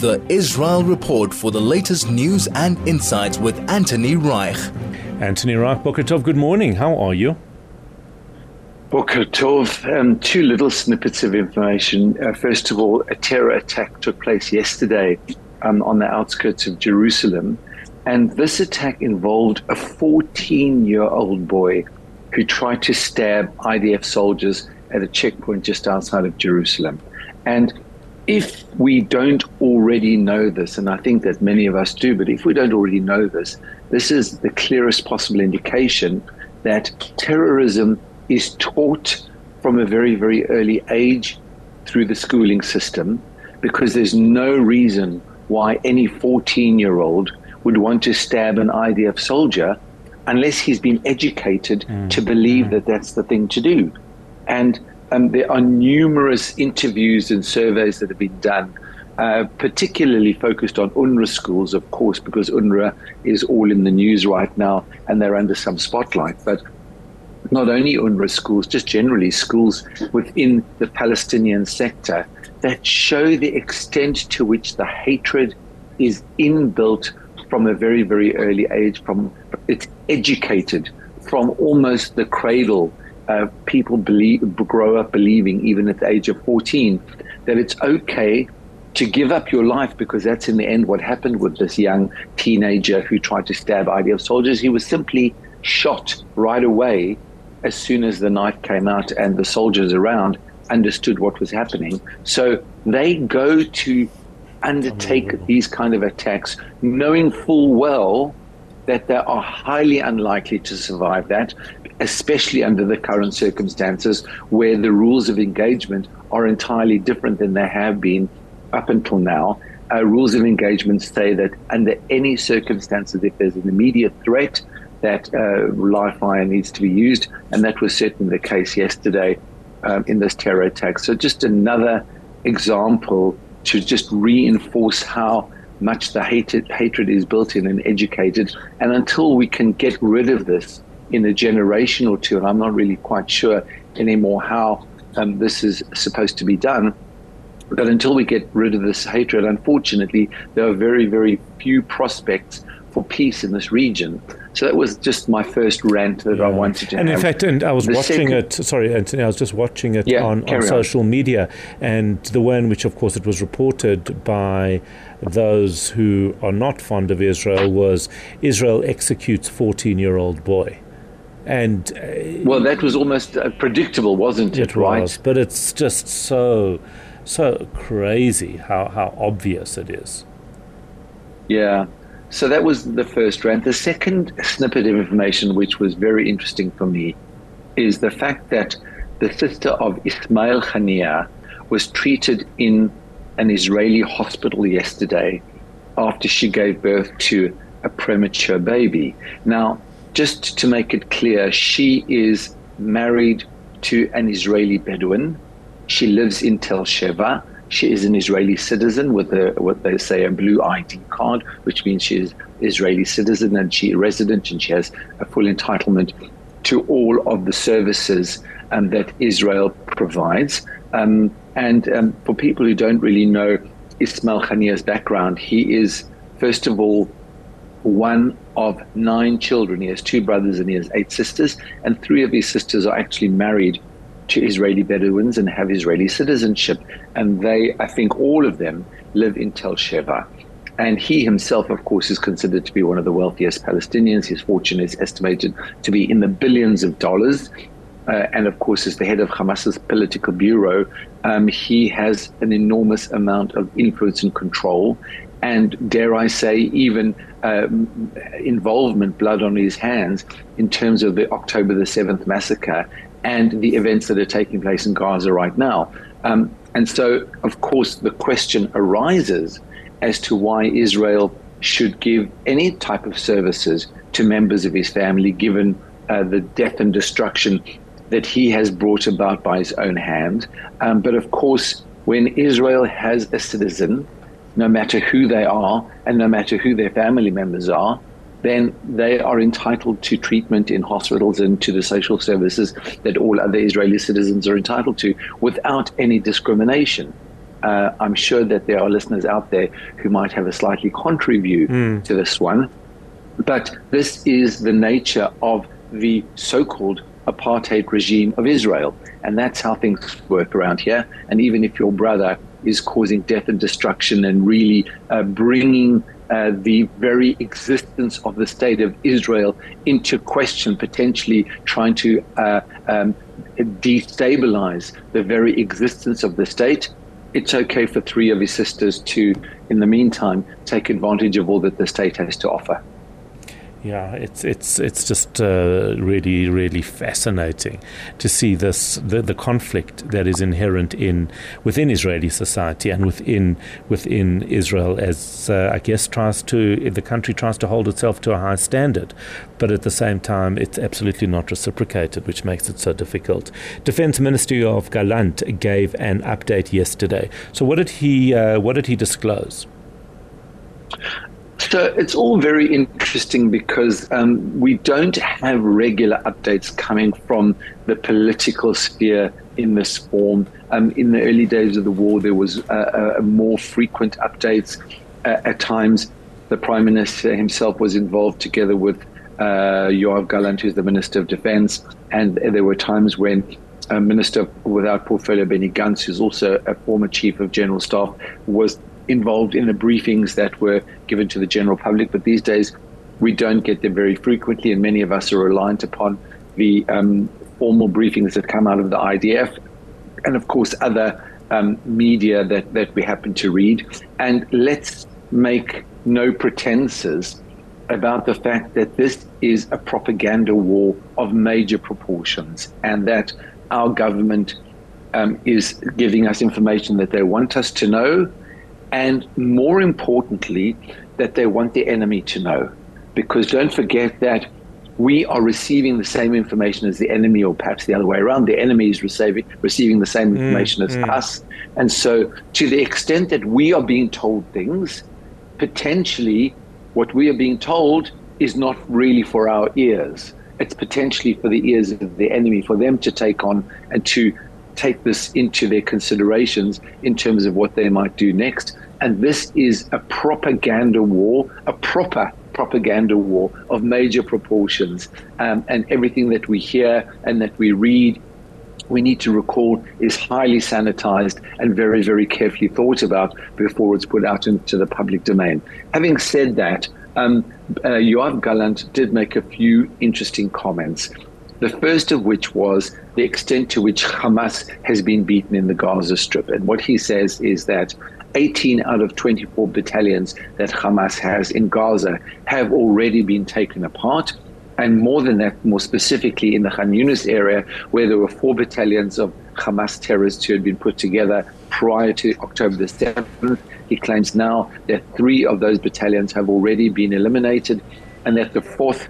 The Israel Report for the latest news and insights with Anthony Reich. Anthony Reich, Boker Tov, good morning. How are you? Boker Tov, um, two little snippets of information. Uh, first of all, a terror attack took place yesterday um, on the outskirts of Jerusalem. And this attack involved a 14 year old boy who tried to stab IDF soldiers at a checkpoint just outside of Jerusalem. And if we don't already know this, and I think that many of us do, but if we don't already know this, this is the clearest possible indication that terrorism is taught from a very, very early age through the schooling system because there's no reason why any 14 year old would want to stab an IDF soldier unless he's been educated mm. to believe mm. that that's the thing to do. And um, there are numerous interviews and surveys that have been done, uh, particularly focused on UNRWA schools, of course, because UNRWA is all in the news right now and they're under some spotlight. But not only UNRWA schools, just generally schools within the Palestinian sector that show the extent to which the hatred is inbuilt from a very, very early age, from it's educated from almost the cradle uh, people believe, grow up believing, even at the age of 14, that it's okay to give up your life because that's in the end what happened with this young teenager who tried to stab IDF soldiers. He was simply shot right away as soon as the knife came out and the soldiers around understood what was happening. So they go to undertake these kind of attacks knowing full well that they are highly unlikely to survive that especially under the current circumstances where the rules of engagement are entirely different than they have been up until now. Uh, rules of engagement say that under any circumstances, if there's an immediate threat, that uh, live fire needs to be used, and that was certainly the case yesterday um, in this terror attack. So, just another example to just reinforce how much the hated, hatred is built in and educated. And until we can get rid of this, in a generation or two, and I'm not really quite sure anymore how um, this is supposed to be done. But until we get rid of this hatred, unfortunately, there are very, very few prospects for peace in this region. So that was just my first rant that yeah. I wanted to and have. in fact, and I was the watching second, it, sorry, Anthony, I was just watching it yeah, on, on social on. media, and the way in which, of course, it was reported by those who are not fond of Israel was Israel executes 14 year old boy. And uh, well, that was almost uh, predictable, wasn't it? It right? was, but it's just so so crazy how how obvious it is. Yeah. So that was the first rant. The second snippet of information, which was very interesting for me, is the fact that the sister of Ismail Haniyeh was treated in an Israeli hospital yesterday after she gave birth to a premature baby. Now, just to make it clear, she is married to an Israeli Bedouin. She lives in Tel Sheva. She is an Israeli citizen with a, what they say a blue ID card, which means she is Israeli citizen and she resident and she has a full entitlement to all of the services um, that Israel provides. Um, and um, for people who don't really know Ismail Haniyeh's background, he is first of all one of nine children. He has two brothers and he has eight sisters, and three of his sisters are actually married to Israeli Bedouins and have Israeli citizenship. And they, I think all of them, live in Tel Sheva. And he himself, of course, is considered to be one of the wealthiest Palestinians. His fortune is estimated to be in the billions of dollars. Uh, and of course, as the head of Hamas's political bureau, um, he has an enormous amount of influence and control. and dare I say, even um, involvement, blood on his hands, in terms of the October the 7th massacre and the events that are taking place in Gaza right now. Um, and so, of course, the question arises as to why Israel should give any type of services to members of his family, given uh, the death and destruction that he has brought about by his own hand. Um, but of course, when Israel has a citizen, no matter who they are and no matter who their family members are, then they are entitled to treatment in hospitals and to the social services that all other Israeli citizens are entitled to without any discrimination. Uh, I'm sure that there are listeners out there who might have a slightly contrary view mm. to this one, but this is the nature of the so called apartheid regime of Israel. And that's how things work around here. And even if your brother is causing death and destruction and really uh, bringing uh, the very existence of the state of Israel into question, potentially trying to uh, um, destabilize the very existence of the state. It's okay for three of his sisters to, in the meantime, take advantage of all that the state has to offer. Yeah, it's it's it's just uh, really really fascinating to see this the, the conflict that is inherent in within Israeli society and within within Israel as uh, I guess tries to the country tries to hold itself to a high standard, but at the same time it's absolutely not reciprocated, which makes it so difficult. Defense Minister of Gallant gave an update yesterday. So what did he uh, what did he disclose? So it's all very interesting because um, we don't have regular updates coming from the political sphere in this form. Um, in the early days of the war, there was a, a more frequent updates. Uh, at times, the prime minister himself was involved together with uh, Yoav Gallant, who's the minister of defense, and there were times when A Minister without portfolio Benny Gantz, who's also a former chief of general staff, was involved in the briefings that were given to the general public. But these days, we don't get them very frequently, and many of us are reliant upon the um, formal briefings that come out of the IDF, and of course other um, media that that we happen to read. And let's make no pretenses about the fact that this is a propaganda war of major proportions, and that our government um, is giving us information that they want us to know and more importantly, that they want the enemy to know. Because don't forget that we are receiving the same information as the enemy, or perhaps the other way around. The enemy is receiving receiving the same mm, information mm, as mm. us. And so, to the extent that we are being told things, potentially what we are being told is not really for our ears. It's potentially for the ears of the enemy, for them to take on and to take this into their considerations in terms of what they might do next. And this is a propaganda war, a proper propaganda war of major proportions. Um, and everything that we hear and that we read, we need to recall is highly sanitized and very, very carefully thought about before it's put out into the public domain. Having said that, um, uh, Yoav Gallant did make a few interesting comments. The first of which was the extent to which Hamas has been beaten in the Gaza Strip. And what he says is that 18 out of 24 battalions that Hamas has in Gaza have already been taken apart. And more than that, more specifically in the Khan Yunis area, where there were four battalions of Hamas terrorists who had been put together prior to October the 7th. He claims now that three of those battalions have already been eliminated and that the fourth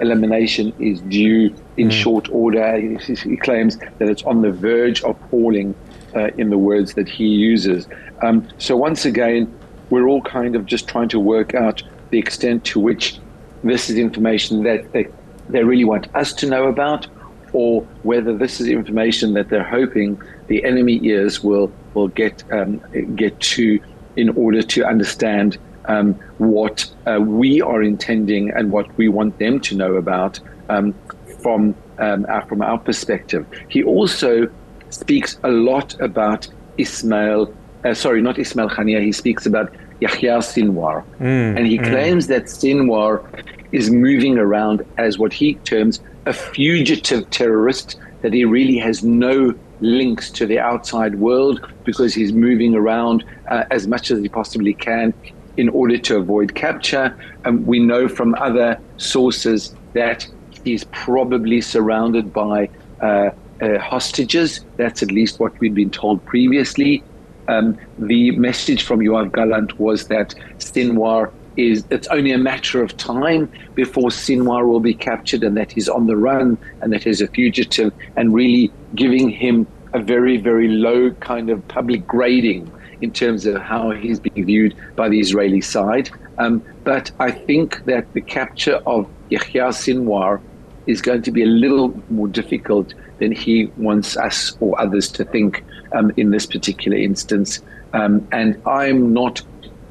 elimination is due in mm. short order. He, he, claims that it's on the verge of falling, uh, in the words that he uses. Um, so once again, we're all kind of just trying to work out the extent to which this is information that they, they really want us to know about, or whether this is information that they're hoping the enemy ears will will get um, get to in order to understand um, what uh, we are intending and what we want them to know about um, from um, our, from our perspective. He also speaks a lot about Ismail uh, sorry, not Ismail Haniya, he speaks about Yahya Sinwar. Mm, and he mm. claims that Sinwar is moving around as what he terms a fugitive terrorist, that he really has no links to the outside world because he's moving around uh, as much as he possibly can in order to avoid capture. Um, we know from other sources that he's probably surrounded by uh, uh, hostages. That's at least what we'd been told previously. Um, the message from Yoav Gallant was that Sinwar is it's only a matter of time before Sinwar will be captured and that he's on the run and that he's a fugitive and really giving him a very, very low kind of public grading in terms of how he's being viewed by the Israeli side. Um, but I think that the capture of Yahya Sinwar is going to be a little more difficult than he wants us or others to think um, in this particular instance. Um, and I'm not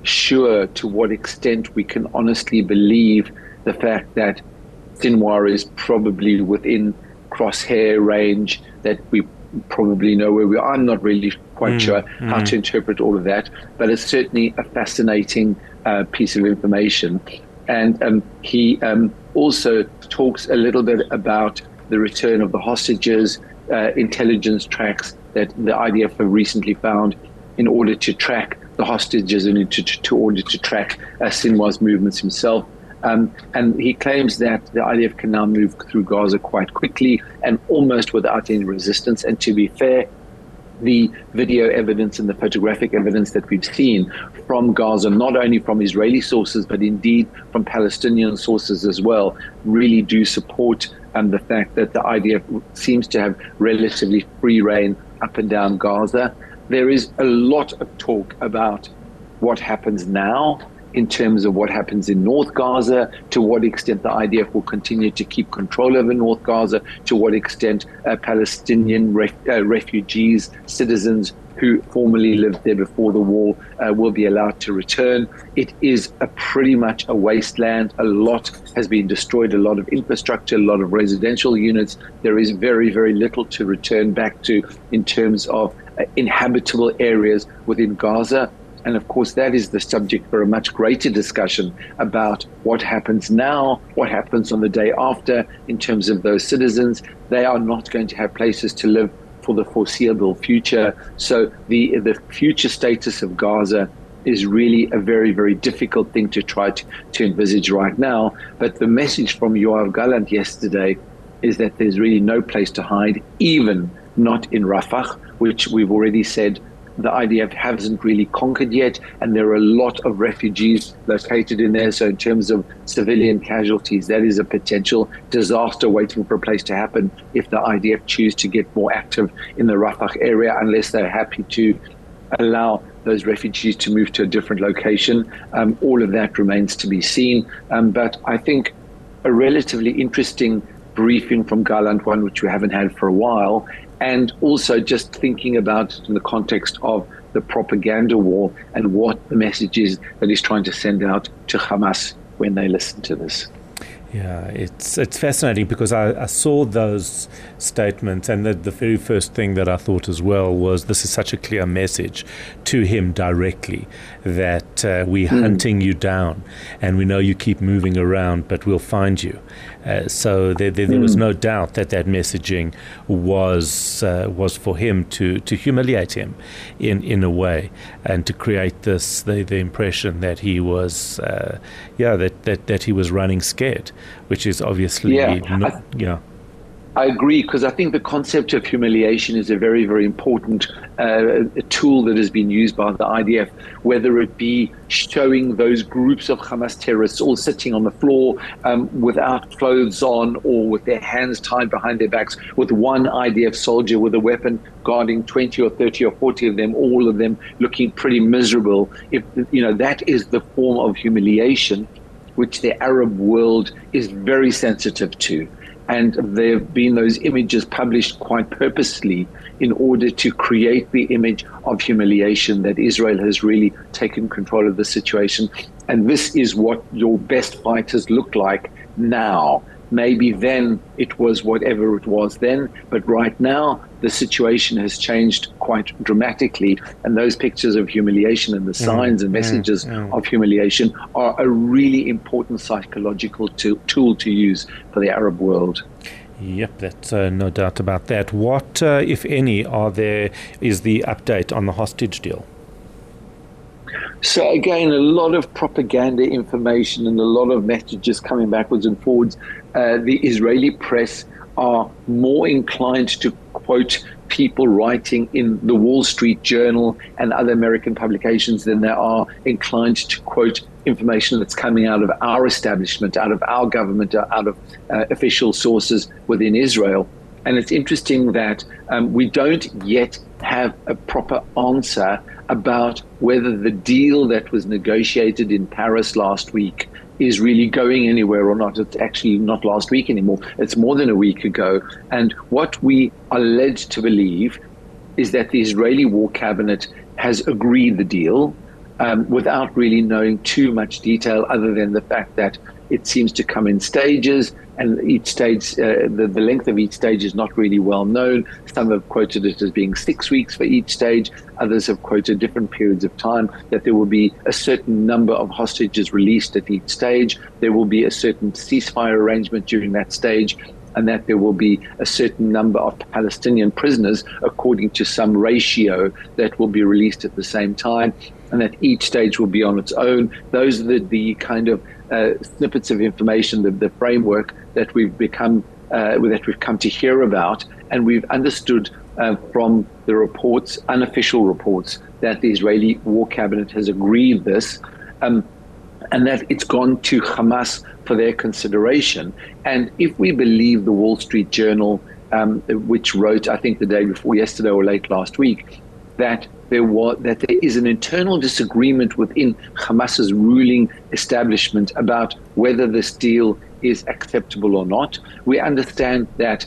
sure to what extent we can honestly believe the fact that Sinwar is probably within crosshair range, that we probably know where we are. I'm not really quite mm, sure mm. how to interpret all of that, but it's certainly a fascinating uh, piece of information. And um, he um, also talks a little bit about the return of the hostages, uh, intelligence tracks that the IDF have recently found in order to track the hostages and in to, to, order to track uh, Sinwar's movements himself. Um, and he claims that the IDF can now move through Gaza quite quickly and almost without any resistance. And to be fair, the video evidence and the photographic evidence that we've seen from Gaza, not only from Israeli sources, but indeed from Palestinian sources as well, really do support um, the fact that the IDF seems to have relatively free reign up and down Gaza. There is a lot of talk about what happens now in terms of what happens in North Gaza, to what extent the IDF will continue to keep control over North Gaza, to what extent uh, Palestinian ref- uh, refugees, citizens who formerly lived there before the war uh, will be allowed to return. It is a pretty much a wasteland. A lot has been destroyed, a lot of infrastructure, a lot of residential units. There is very, very little to return back to in terms of uh, inhabitable areas within Gaza. And of course, that is the subject for a much greater discussion about what happens now, what happens on the day after in terms of those citizens. They are not going to have places to live for the foreseeable future. So the, the future status of Gaza is really a very, very difficult thing to try to, to envisage right now. But the message from Yoav Gallant yesterday is that there's really no place to hide, even not in Rafah, which we've already said the IDF hasn't really conquered yet, and there are a lot of refugees located in there. So, in terms of civilian casualties, that is a potential disaster waiting for a place to happen if the IDF choose to get more active in the Rafah area, unless they're happy to allow those refugees to move to a different location. Um, all of that remains to be seen. Um, but I think a relatively interesting briefing from Gallant, one which we haven't had for a while, and also just thinking about it in the context of the propaganda war and what the message is that he's trying to send out to Hamas when they listen to this. Yeah, it's it's fascinating because I, I saw those statements, and the, the very first thing that I thought as well was this is such a clear message to him directly that uh, we're mm. hunting you down, and we know you keep moving around, but we'll find you. Uh, so there, there, there, was hmm. no doubt that that messaging was uh, was for him to, to humiliate him in, in a way and to create this the, the impression that he was uh, yeah that, that, that he was running scared, which is obviously yeah. Not, yeah. I agree because I think the concept of humiliation is a very, very important uh, tool that has been used by the IDF, whether it be showing those groups of Hamas terrorists all sitting on the floor um, without clothes on or with their hands tied behind their backs, with one IDF soldier with a weapon guarding 20 or 30 or 40 of them, all of them looking pretty miserable. If you know that is the form of humiliation which the Arab world is very sensitive to. And there have been those images published quite purposely in order to create the image of humiliation that Israel has really taken control of the situation. And this is what your best fighters look like now. Maybe then it was whatever it was then, but right now the situation has changed quite dramatically. And those pictures of humiliation and the mm, signs and messages mm, of humiliation are a really important psychological to, tool to use for the Arab world. Yep, that's uh, no doubt about that. What, uh, if any, are there is the update on the hostage deal? So again, a lot of propaganda information and a lot of messages coming backwards and forwards. Uh, the Israeli press are more inclined to quote people writing in the Wall Street Journal and other American publications than they are inclined to quote information that's coming out of our establishment, out of our government, out of uh, official sources within Israel. And it's interesting that um, we don't yet have a proper answer about whether the deal that was negotiated in Paris last week is really going anywhere or not. It's actually not last week anymore. It's more than a week ago. And what we are led to believe is that the Israeli war cabinet has agreed the deal um, without really knowing too much detail, other than the fact that it seems to come in stages, and each stage, uh, the, the length of each stage is not really well known. Some have quoted it as being six weeks for each stage. Others have quoted different periods of time, that there will be a certain number of hostages released at each stage. There will be a certain ceasefire arrangement during that stage and that there will be a certain number of Palestinian prisoners according to some ratio that will be released at the same time, and that each stage will be on its own. Those are the, the kind of uh, snippets of information, the, the framework that we've become uh, that we've come to hear about, and we've understood uh, from the reports, unofficial reports, that the Israeli War Cabinet has agreed this, um, and that it's gone to Hamas for their consideration. And if we believe the Wall Street Journal, um, which wrote, I think the day before yesterday or late last week, that there was that there is an internal disagreement within Hamas's ruling establishment about whether this deal is acceptable or not. We understand that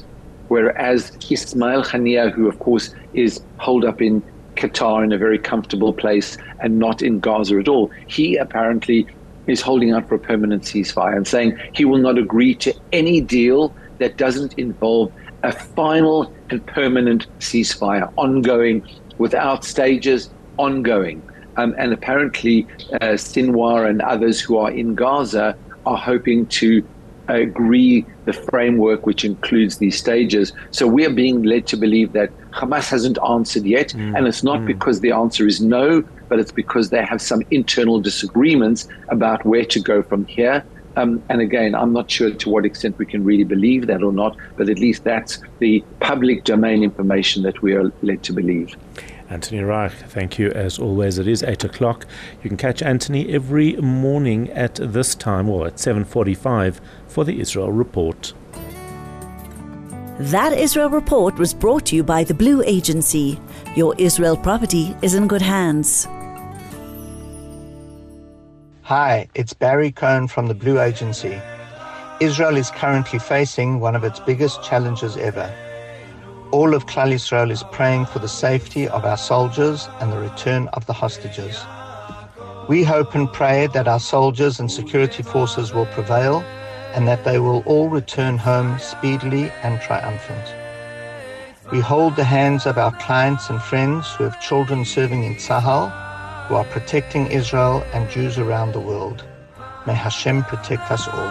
whereas Ismail Haniyeh, who of course is holed up in Qatar in a very comfortable place and not in Gaza at all, he apparently is holding out for a permanent ceasefire and saying he will not agree to any deal that doesn't involve a final and permanent ceasefire, ongoing without stages, ongoing. Um, and apparently, uh, Sinwar and others who are in Gaza are hoping to agree the framework which includes these stages. So we are being led to believe that Hamas hasn't answered yet, mm. and it's not mm. because the answer is no, but it's because they have some internal disagreements about where to go from here. Um, and again, I'm not sure to what extent we can really believe that or not, but at least that's the public domain information that we are led to believe. Anthony Reich, thank you as always. It is eight o'clock. You can catch Anthony every morning at this time, or at seven forty-five, for the Israel Report. That Israel Report was brought to you by the Blue Agency. Your Israel property is in good hands. Hi, it's Barry Cohen from the Blue Agency. Israel is currently facing one of its biggest challenges ever all of Klal Yisrael is praying for the safety of our soldiers and the return of the hostages. We hope and pray that our soldiers and security forces will prevail and that they will all return home speedily and triumphant. We hold the hands of our clients and friends who have children serving in Tzahal, who are protecting Israel and Jews around the world. May Hashem protect us all.